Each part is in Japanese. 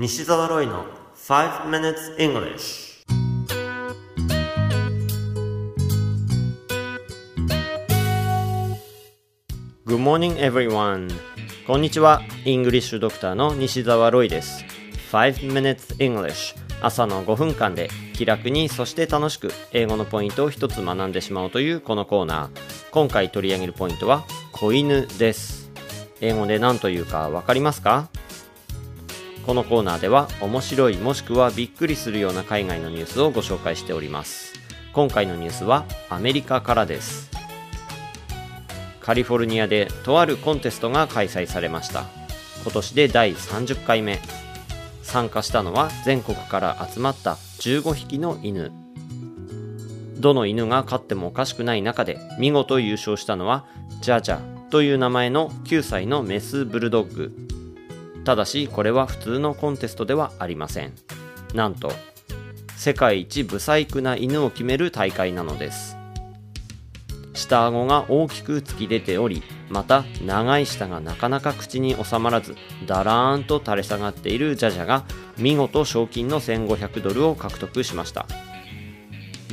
西澤ロイの5 minutes English Good morning everyone. こんにちは。イングリッシュドクターの西澤ロイです。5 minutes English 朝の5分間で気楽にそして楽しく英語のポイントを一つ学んでしまおうというこのコーナー。今回取り上げるポイントは子犬です。英語で何というかわかりますか？このコーナーでは面白いもしくはびっくりするような海外のニュースをご紹介しております。今回のニュースはアメリカからです。カリフォルニアでとあるコンテストが開催されました。今年で第30回目。参加したのは全国から集まった15匹の犬。どの犬が勝ってもおかしくない中で見事優勝したのはジャジャという名前の9歳のメスブルドッグ。ただしこれは普通のコンテストではありません。なんと世界一ブサイクな犬を決める大会なのです。下顎が大きく突き出ておりまた長い舌がなかなか口に収まらずだらーんと垂れ下がっているジャジャが見事賞金の1500ドルを獲得しました。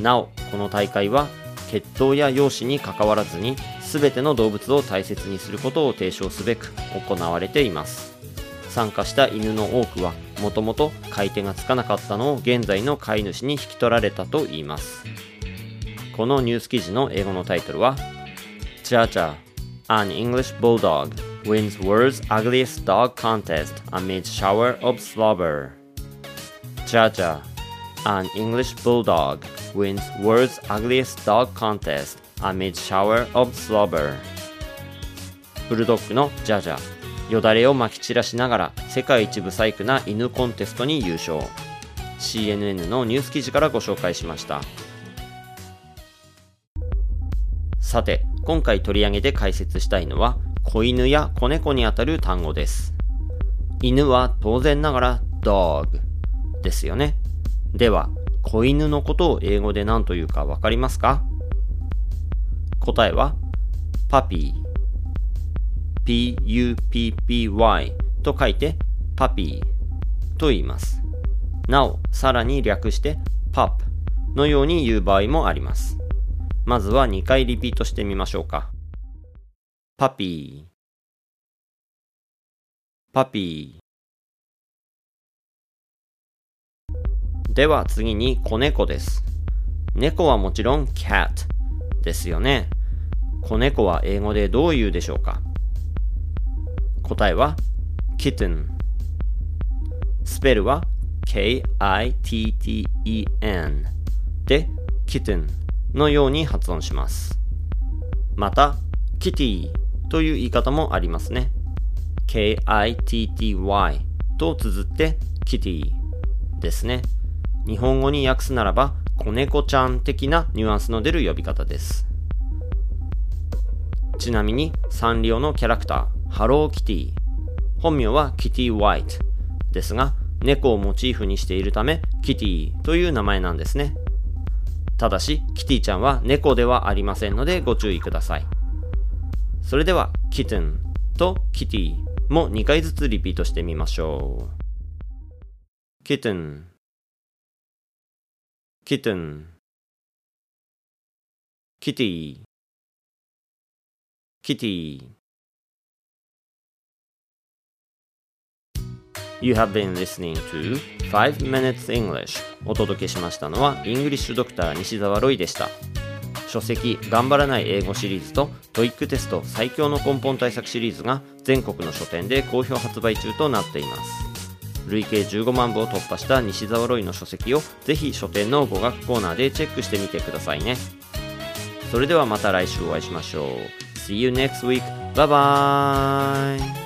なおこの大会は血統や容姿にかかわらずに全ての動物を大切にすることを提唱すべく行われています。参加した犬の多くはもともと買い手がつかなかったのを現在の飼い主に引き取られたといいますこのニュース記事の英語のタイトルは「チャーチャー An English Bulldog wins world's ugliest dog contest amid shower of slobber チャーチャー An English Bulldog wins world's ugliest dog contest amid shower of slobber ブルドッグのジャジャよだれをまき散らしながら世界一ブサイクな犬コンテストに優勝。CNN のニュース記事からご紹介しました。さて今回取り上げて解説したいのは子犬や子猫にあたる単語です。犬は当然ながら dog ですよね。では子犬のことを英語で何というかわかりますか？答えはパピー puppy と書いてパピーと言います。なお、さらに略して pup のように言う場合もあります。まずは2回リピートしてみましょうか。パピーパピーでは次に子猫です。猫はもちろん cat ですよね。子猫は英語でどう言うでしょうか？答えは kitten スペルは k-i-t-t-e-n で kitten のように発音します。また kitty という言い方もありますね。k-i-t-t-y と綴って kitty ですね。日本語に訳すならば子猫ちゃん的なニュアンスの出る呼び方です。ちなみにサンリオのキャラクター。ハローキティ。本名はキティ・ワイトですが、猫をモチーフにしているため、キティという名前なんですね。ただし、キティちゃんは猫ではありませんのでご注意ください。それでは、キテンとキティも2回ずつリピートしてみましょう。キテン、キテン、キティ、キティ。You have been listening to 5 Minutes English. お届けしましたのはイングリッシュドクター西澤ロイでした。書籍頑張らない英語シリーズと TOEIC テスト最強の根本対策シリーズが全国の書店で好評発売中となっています。累計15万部を突破した西澤ロイの書籍をぜひ書店の語学コーナーでチェックしてみてくださいね。それではまた来週お会いしましょう。See you next week. Bye bye.